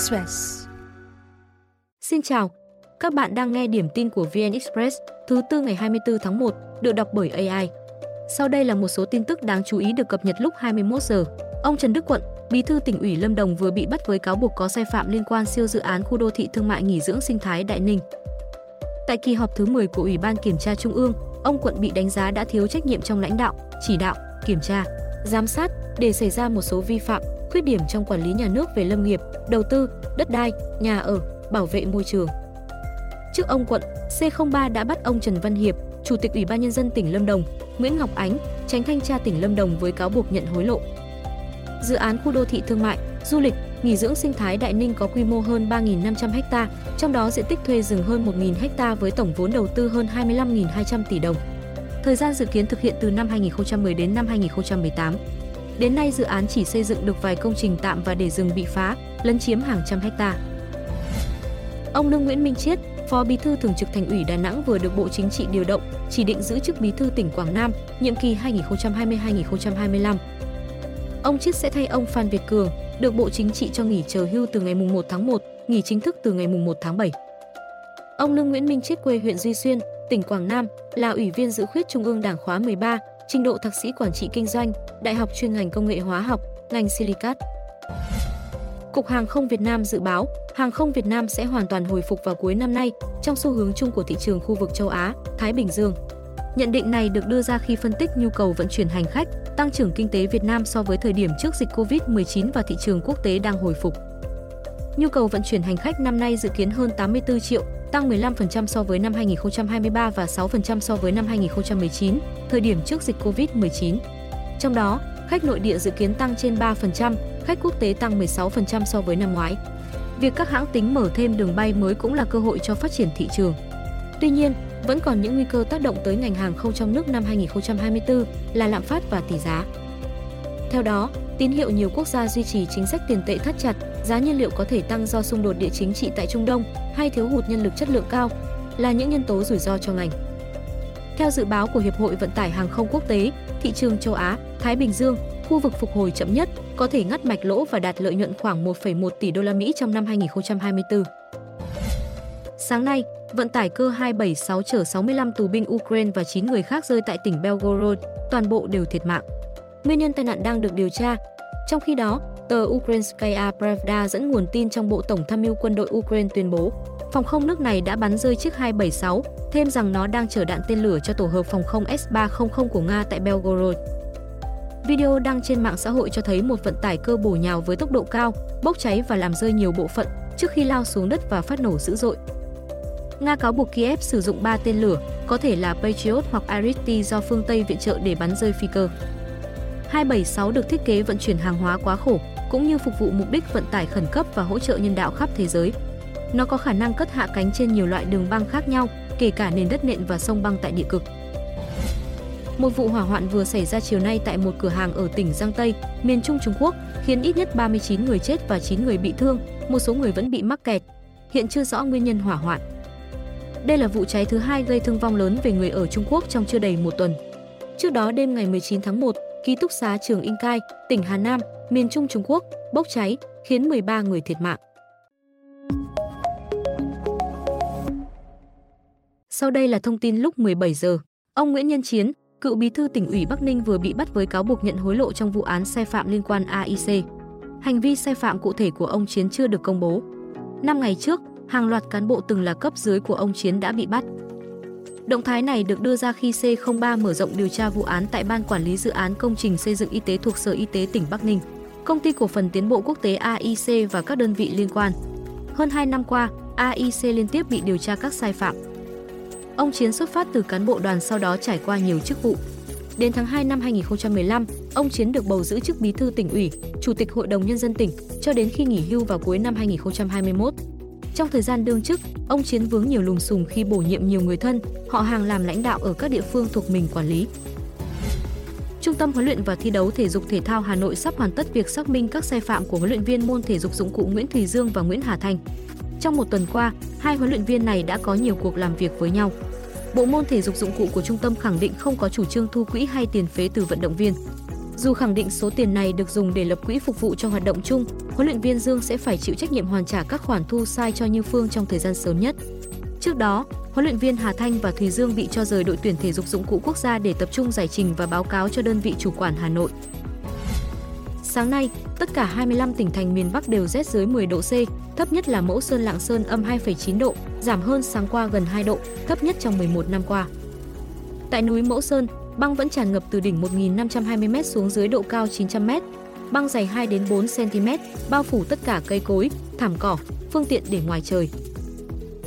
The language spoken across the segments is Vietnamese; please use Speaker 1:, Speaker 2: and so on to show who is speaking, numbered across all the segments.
Speaker 1: Express. Xin chào, các bạn đang nghe điểm tin của VN Express thứ tư ngày 24 tháng 1, được đọc bởi AI. Sau đây là một số tin tức đáng chú ý được cập nhật lúc 21 giờ. Ông Trần Đức Quận, Bí thư tỉnh ủy Lâm Đồng vừa bị bắt với cáo buộc có sai phạm liên quan siêu dự án khu đô thị thương mại nghỉ dưỡng sinh thái Đại Ninh. Tại kỳ họp thứ 10 của Ủy ban Kiểm tra Trung ương, ông Quận bị đánh giá đã thiếu trách nhiệm trong lãnh đạo, chỉ đạo, kiểm tra, giám sát để xảy ra một số vi phạm, khuyết điểm trong quản lý nhà nước về lâm nghiệp, đầu tư, đất đai, nhà ở, bảo vệ môi trường. Trước ông quận, C03 đã bắt ông Trần Văn Hiệp, Chủ tịch Ủy ban nhân dân tỉnh Lâm Đồng, Nguyễn Ngọc Ánh, tránh thanh tra tỉnh Lâm Đồng với cáo buộc nhận hối lộ. Dự án khu đô thị thương mại, du lịch, nghỉ dưỡng sinh thái Đại Ninh có quy mô hơn 3.500 ha, trong đó diện tích thuê rừng hơn 1.000 ha với tổng vốn đầu tư hơn 25.200 tỷ đồng. Thời gian dự kiến thực hiện từ năm 2010 đến năm 2018. Đến nay dự án chỉ xây dựng được vài công trình tạm và để rừng bị phá, lấn chiếm hàng trăm hecta. Ông Lương Nguyễn Minh Chiết, Phó Bí thư Thường trực Thành ủy Đà Nẵng vừa được Bộ Chính trị điều động, chỉ định giữ chức Bí thư tỉnh Quảng Nam, nhiệm kỳ 2020-2025. Ông Chiết sẽ thay ông Phan Việt Cường, được Bộ Chính trị cho nghỉ chờ hưu từ ngày 1 tháng 1, nghỉ chính thức từ ngày 1 tháng 7. Ông Lương Nguyễn Minh Chiết quê huyện Duy Xuyên, tỉnh Quảng Nam, là Ủy viên dự khuyết Trung ương Đảng khóa 13, trình độ thạc sĩ quản trị kinh doanh, Đại học chuyên ngành công nghệ hóa học, ngành Silicat. Cục Hàng không Việt Nam dự báo, hàng không Việt Nam sẽ hoàn toàn hồi phục vào cuối năm nay trong xu hướng chung của thị trường khu vực châu Á, Thái Bình Dương. Nhận định này được đưa ra khi phân tích nhu cầu vận chuyển hành khách, tăng trưởng kinh tế Việt Nam so với thời điểm trước dịch Covid-19 và thị trường quốc tế đang hồi phục. Nhu cầu vận chuyển hành khách năm nay dự kiến hơn 84 triệu, tăng 15% so với năm 2023 và 6% so với năm 2019, thời điểm trước dịch Covid-19. Trong đó, khách nội địa dự kiến tăng trên 3%, khách quốc tế tăng 16% so với năm ngoái. Việc các hãng tính mở thêm đường bay mới cũng là cơ hội cho phát triển thị trường. Tuy nhiên, vẫn còn những nguy cơ tác động tới ngành hàng không trong nước năm 2024 là lạm phát và tỷ giá. Theo đó, tín hiệu nhiều quốc gia duy trì chính sách tiền tệ thắt chặt, giá nhiên liệu có thể tăng do xung đột địa chính trị tại Trung Đông hay thiếu hụt nhân lực chất lượng cao là những nhân tố rủi ro cho ngành. Theo dự báo của Hiệp hội Vận tải Hàng không Quốc tế, thị trường châu Á, Thái Bình Dương, khu vực phục hồi chậm nhất, có thể ngắt mạch lỗ và đạt lợi nhuận khoảng 1,1 tỷ đô la Mỹ trong năm 2024. Sáng nay, vận tải cơ 276 chở 65 tù binh Ukraine và 9 người khác rơi tại tỉnh Belgorod, toàn bộ đều thiệt mạng. Nguyên nhân tai nạn đang được điều tra. Trong khi đó, tờ Ukrainskaya Pravda dẫn nguồn tin trong Bộ Tổng tham mưu quân đội Ukraine tuyên bố, phòng không nước này đã bắn rơi chiếc 276, thêm rằng nó đang chở đạn tên lửa cho tổ hợp phòng không S-300 của Nga tại Belgorod. Video đăng trên mạng xã hội cho thấy một vận tải cơ bổ nhào với tốc độ cao, bốc cháy và làm rơi nhiều bộ phận trước khi lao xuống đất và phát nổ dữ dội. Nga cáo buộc Kiev sử dụng 3 tên lửa, có thể là Patriot hoặc Arity do phương Tây viện trợ để bắn rơi phi cơ. 276 được thiết kế vận chuyển hàng hóa quá khổ, cũng như phục vụ mục đích vận tải khẩn cấp và hỗ trợ nhân đạo khắp thế giới. Nó có khả năng cất hạ cánh trên nhiều loại đường băng khác nhau, kể cả nền đất nện và sông băng tại địa cực. Một vụ hỏa hoạn vừa xảy ra chiều nay tại một cửa hàng ở tỉnh Giang Tây, miền Trung Trung Quốc, khiến ít nhất 39 người chết và 9 người bị thương, một số người vẫn bị mắc kẹt. Hiện chưa rõ nguyên nhân hỏa hoạn. Đây là vụ cháy thứ hai gây thương vong lớn về người ở Trung Quốc trong chưa đầy một tuần. Trước đó đêm ngày 19 tháng 1, ký túc xá trường Incai, tỉnh Hà Nam, miền Trung Trung Quốc, bốc cháy, khiến 13 người thiệt mạng. Sau đây là thông tin lúc 17 giờ. Ông Nguyễn Nhân Chiến, cựu bí thư tỉnh ủy Bắc Ninh vừa bị bắt với cáo buộc nhận hối lộ trong vụ án sai phạm liên quan AIC. Hành vi sai phạm cụ thể của ông Chiến chưa được công bố. Năm ngày trước, hàng loạt cán bộ từng là cấp dưới của ông Chiến đã bị bắt. Động thái này được đưa ra khi C03 mở rộng điều tra vụ án tại Ban Quản lý Dự án Công trình Xây dựng Y tế thuộc Sở Y tế tỉnh Bắc Ninh, Công ty Cổ phần Tiến bộ Quốc tế AIC và các đơn vị liên quan. Hơn 2 năm qua, AIC liên tiếp bị điều tra các sai phạm. Ông Chiến xuất phát từ cán bộ đoàn sau đó trải qua nhiều chức vụ. Đến tháng 2 năm 2015, ông Chiến được bầu giữ chức bí thư tỉnh ủy, chủ tịch hội đồng nhân dân tỉnh cho đến khi nghỉ hưu vào cuối năm 2021. Trong thời gian đương chức, ông Chiến vướng nhiều lùm xùm khi bổ nhiệm nhiều người thân, họ hàng làm lãnh đạo ở các địa phương thuộc mình quản lý. Trung tâm huấn luyện và thi đấu thể dục thể thao Hà Nội sắp hoàn tất việc xác minh các sai phạm của huấn luyện viên môn thể dục dụng cụ Nguyễn Thùy Dương và Nguyễn Hà Thanh. Trong một tuần qua, hai huấn luyện viên này đã có nhiều cuộc làm việc với nhau. Bộ môn thể dục dụng cụ của trung tâm khẳng định không có chủ trương thu quỹ hay tiền phế từ vận động viên. Dù khẳng định số tiền này được dùng để lập quỹ phục vụ cho hoạt động chung, huấn luyện viên Dương sẽ phải chịu trách nhiệm hoàn trả các khoản thu sai cho Như Phương trong thời gian sớm nhất. Trước đó, huấn luyện viên Hà Thanh và Thùy Dương bị cho rời đội tuyển thể dục dụng cụ quốc gia để tập trung giải trình và báo cáo cho đơn vị chủ quản Hà Nội. Sáng nay, tất cả 25 tỉnh thành miền Bắc đều rét dưới 10 độ C, thấp nhất là Mẫu Sơn Lạng Sơn âm 2,9 độ, giảm hơn sáng qua gần 2 độ, thấp nhất trong 11 năm qua. Tại núi Mẫu Sơn, băng vẫn tràn ngập từ đỉnh 1.520m xuống dưới độ cao 900m. Băng dày 2 đến 4 cm, bao phủ tất cả cây cối, thảm cỏ, phương tiện để ngoài trời.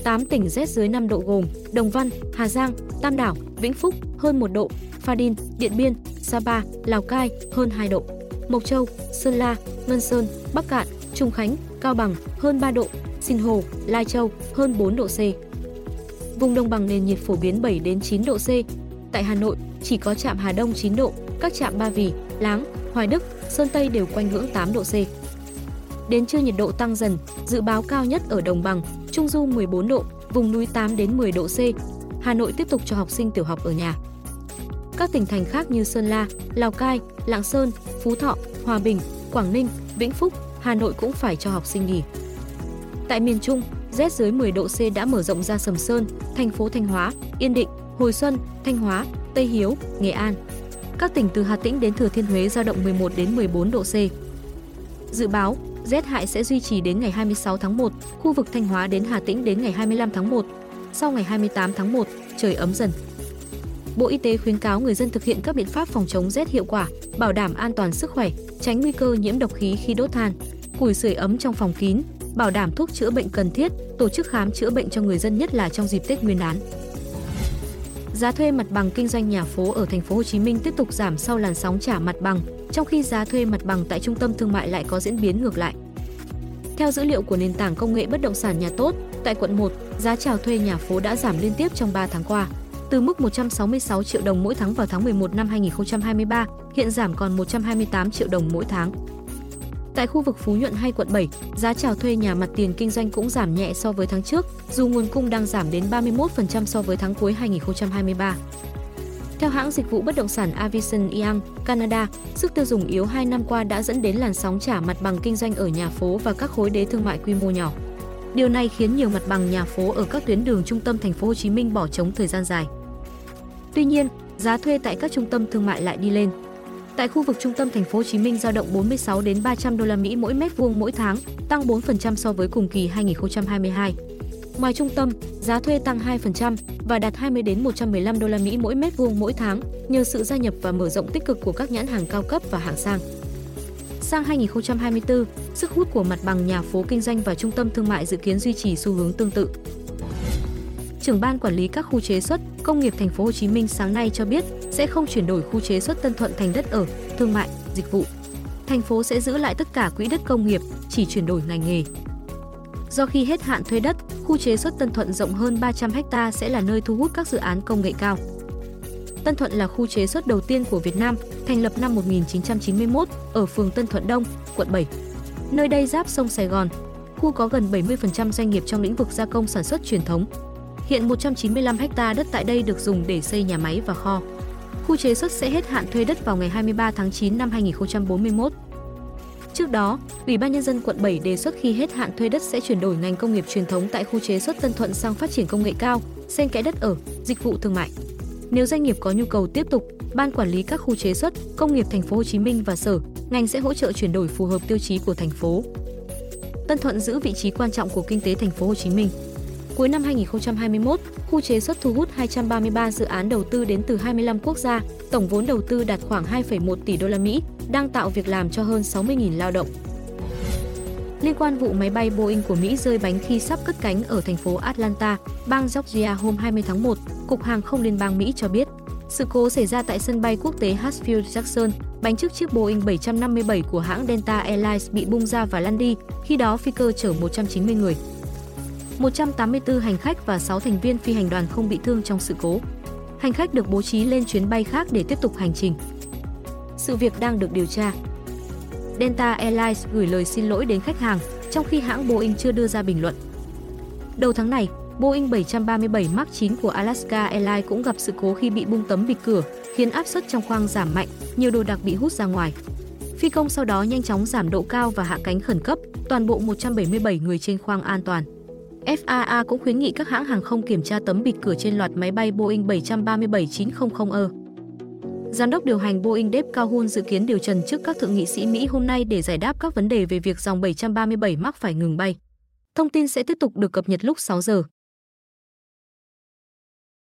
Speaker 1: 8 tỉnh rét dưới 5 độ gồm Đồng Văn, Hà Giang, Tam Đảo, Vĩnh Phúc hơn 1 độ, Pha Đin, Điện Biên, Sapa, Lào Cai hơn 2 độ. Mộc Châu, Sơn La, Ngân Sơn, Bắc Cạn, Trung Khánh, Cao Bằng hơn 3 độ, Sinh Hồ, Lai Châu hơn 4 độ C. Vùng đồng bằng nền nhiệt phổ biến 7 đến 9 độ C. Tại Hà Nội, chỉ có trạm Hà Đông 9 độ, các trạm Ba Vì, Láng, Hoài Đức, Sơn Tây đều quanh ngưỡng 8 độ C. Đến trưa nhiệt độ tăng dần, dự báo cao nhất ở đồng bằng, Trung Du 14 độ, vùng núi 8 đến 10 độ C. Hà Nội tiếp tục cho học sinh tiểu học ở nhà. Các tỉnh thành khác như Sơn La, Lào Cai, Lạng Sơn, Phú Thọ, Hòa Bình, Quảng Ninh, Vĩnh Phúc, Hà Nội cũng phải cho học sinh nghỉ. Tại miền Trung, rét dưới 10 độ C đã mở rộng ra Sầm Sơn, thành phố Thanh Hóa, Yên Định, Hồi Xuân, Thanh Hóa, Tây Hiếu, Nghệ An. Các tỉnh từ Hà Tĩnh đến Thừa Thiên Huế dao động 11 đến 14 độ C. Dự báo, rét hại sẽ duy trì đến ngày 26 tháng 1, khu vực Thanh Hóa đến Hà Tĩnh đến ngày 25 tháng 1. Sau ngày 28 tháng 1, trời ấm dần. Bộ Y tế khuyến cáo người dân thực hiện các biện pháp phòng chống rét hiệu quả, bảo đảm an toàn sức khỏe, tránh nguy cơ nhiễm độc khí khi đốt than, củi sưởi ấm trong phòng kín, bảo đảm thuốc chữa bệnh cần thiết, tổ chức khám chữa bệnh cho người dân nhất là trong dịp Tết Nguyên đán. Giá thuê mặt bằng kinh doanh nhà phố ở thành phố Hồ Chí Minh tiếp tục giảm sau làn sóng trả mặt bằng, trong khi giá thuê mặt bằng tại trung tâm thương mại lại có diễn biến ngược lại. Theo dữ liệu của nền tảng công nghệ bất động sản nhà tốt, tại quận 1, giá chào thuê nhà phố đã giảm liên tiếp trong 3 tháng qua. Từ mức 166 triệu đồng mỗi tháng vào tháng 11 năm 2023, hiện giảm còn 128 triệu đồng mỗi tháng. Tại khu vực Phú Nhuận hay quận 7, giá chào thuê nhà mặt tiền kinh doanh cũng giảm nhẹ so với tháng trước, dù nguồn cung đang giảm đến 31% so với tháng cuối 2023. Theo hãng dịch vụ bất động sản Avison Young, Canada, sức tiêu dùng yếu 2 năm qua đã dẫn đến làn sóng trả mặt bằng kinh doanh ở nhà phố và các khối đế thương mại quy mô nhỏ. Điều này khiến nhiều mặt bằng nhà phố ở các tuyến đường trung tâm thành phố Hồ Chí Minh bỏ trống thời gian dài. Tuy nhiên, giá thuê tại các trung tâm thương mại lại đi lên. Tại khu vực trung tâm thành phố Hồ Chí Minh dao động 46 đến 300 đô la Mỹ mỗi mét vuông mỗi tháng, tăng 4% so với cùng kỳ 2022. Ngoài trung tâm, giá thuê tăng 2% và đạt 20 đến 115 đô la Mỹ mỗi mét vuông mỗi tháng nhờ sự gia nhập và mở rộng tích cực của các nhãn hàng cao cấp và hạng sang. Sang 2024, sức hút của mặt bằng nhà phố kinh doanh và trung tâm thương mại dự kiến duy trì xu hướng tương tự. Trưởng ban quản lý các khu chế xuất, công nghiệp thành phố Hồ Chí Minh sáng nay cho biết sẽ không chuyển đổi khu chế xuất Tân Thuận thành đất ở, thương mại, dịch vụ. Thành phố sẽ giữ lại tất cả quỹ đất công nghiệp, chỉ chuyển đổi ngành nghề. Do khi hết hạn thuê đất, khu chế xuất Tân Thuận rộng hơn 300 ha sẽ là nơi thu hút các dự án công nghệ cao. Tân Thuận là khu chế xuất đầu tiên của Việt Nam, thành lập năm 1991 ở phường Tân Thuận Đông, quận 7. Nơi đây giáp sông Sài Gòn. Khu có gần 70% doanh nghiệp trong lĩnh vực gia công sản xuất truyền thống. Hiện 195 ha đất tại đây được dùng để xây nhà máy và kho. Khu chế xuất sẽ hết hạn thuê đất vào ngày 23 tháng 9 năm 2041. Trước đó, Ủy ban nhân dân quận 7 đề xuất khi hết hạn thuê đất sẽ chuyển đổi ngành công nghiệp truyền thống tại khu chế xuất Tân Thuận sang phát triển công nghệ cao, xen kẽ đất ở, dịch vụ thương mại. Nếu doanh nghiệp có nhu cầu tiếp tục, ban quản lý các khu chế xuất, công nghiệp thành phố Hồ Chí Minh và sở, ngành sẽ hỗ trợ chuyển đổi phù hợp tiêu chí của thành phố. Tân Thuận giữ vị trí quan trọng của kinh tế thành phố Hồ Chí Minh. Cuối năm 2021, khu chế xuất thu hút 233 dự án đầu tư đến từ 25 quốc gia, tổng vốn đầu tư đạt khoảng 2,1 tỷ đô la Mỹ, đang tạo việc làm cho hơn 60.000 lao động. Liên quan vụ máy bay Boeing của Mỹ rơi bánh khi sắp cất cánh ở thành phố Atlanta, bang Georgia hôm 20 tháng 1, Cục Hàng không Liên bang Mỹ cho biết. Sự cố xảy ra tại sân bay quốc tế Hartsfield-Jackson, bánh trước chiếc Boeing 757 của hãng Delta Airlines bị bung ra và lăn đi, khi đó phi cơ chở 190 người. 184 hành khách và 6 thành viên phi hành đoàn không bị thương trong sự cố. Hành khách được bố trí lên chuyến bay khác để tiếp tục hành trình. Sự việc đang được điều tra. Delta Airlines gửi lời xin lỗi đến khách hàng, trong khi hãng Boeing chưa đưa ra bình luận. Đầu tháng này, Boeing 737 MAX 9 của Alaska Airlines cũng gặp sự cố khi bị bung tấm bịt cửa, khiến áp suất trong khoang giảm mạnh, nhiều đồ đạc bị hút ra ngoài. Phi công sau đó nhanh chóng giảm độ cao và hạ cánh khẩn cấp, toàn bộ 177 người trên khoang an toàn. FAA cũng khuyến nghị các hãng hàng không kiểm tra tấm bịt cửa trên loạt máy bay Boeing 737-900ER. Giám đốc điều hành Boeing Dave Calhoun dự kiến điều trần trước các thượng nghị sĩ Mỹ hôm nay để giải đáp các vấn đề về việc dòng 737 mắc phải ngừng bay. Thông tin sẽ tiếp tục được cập nhật lúc 6 giờ.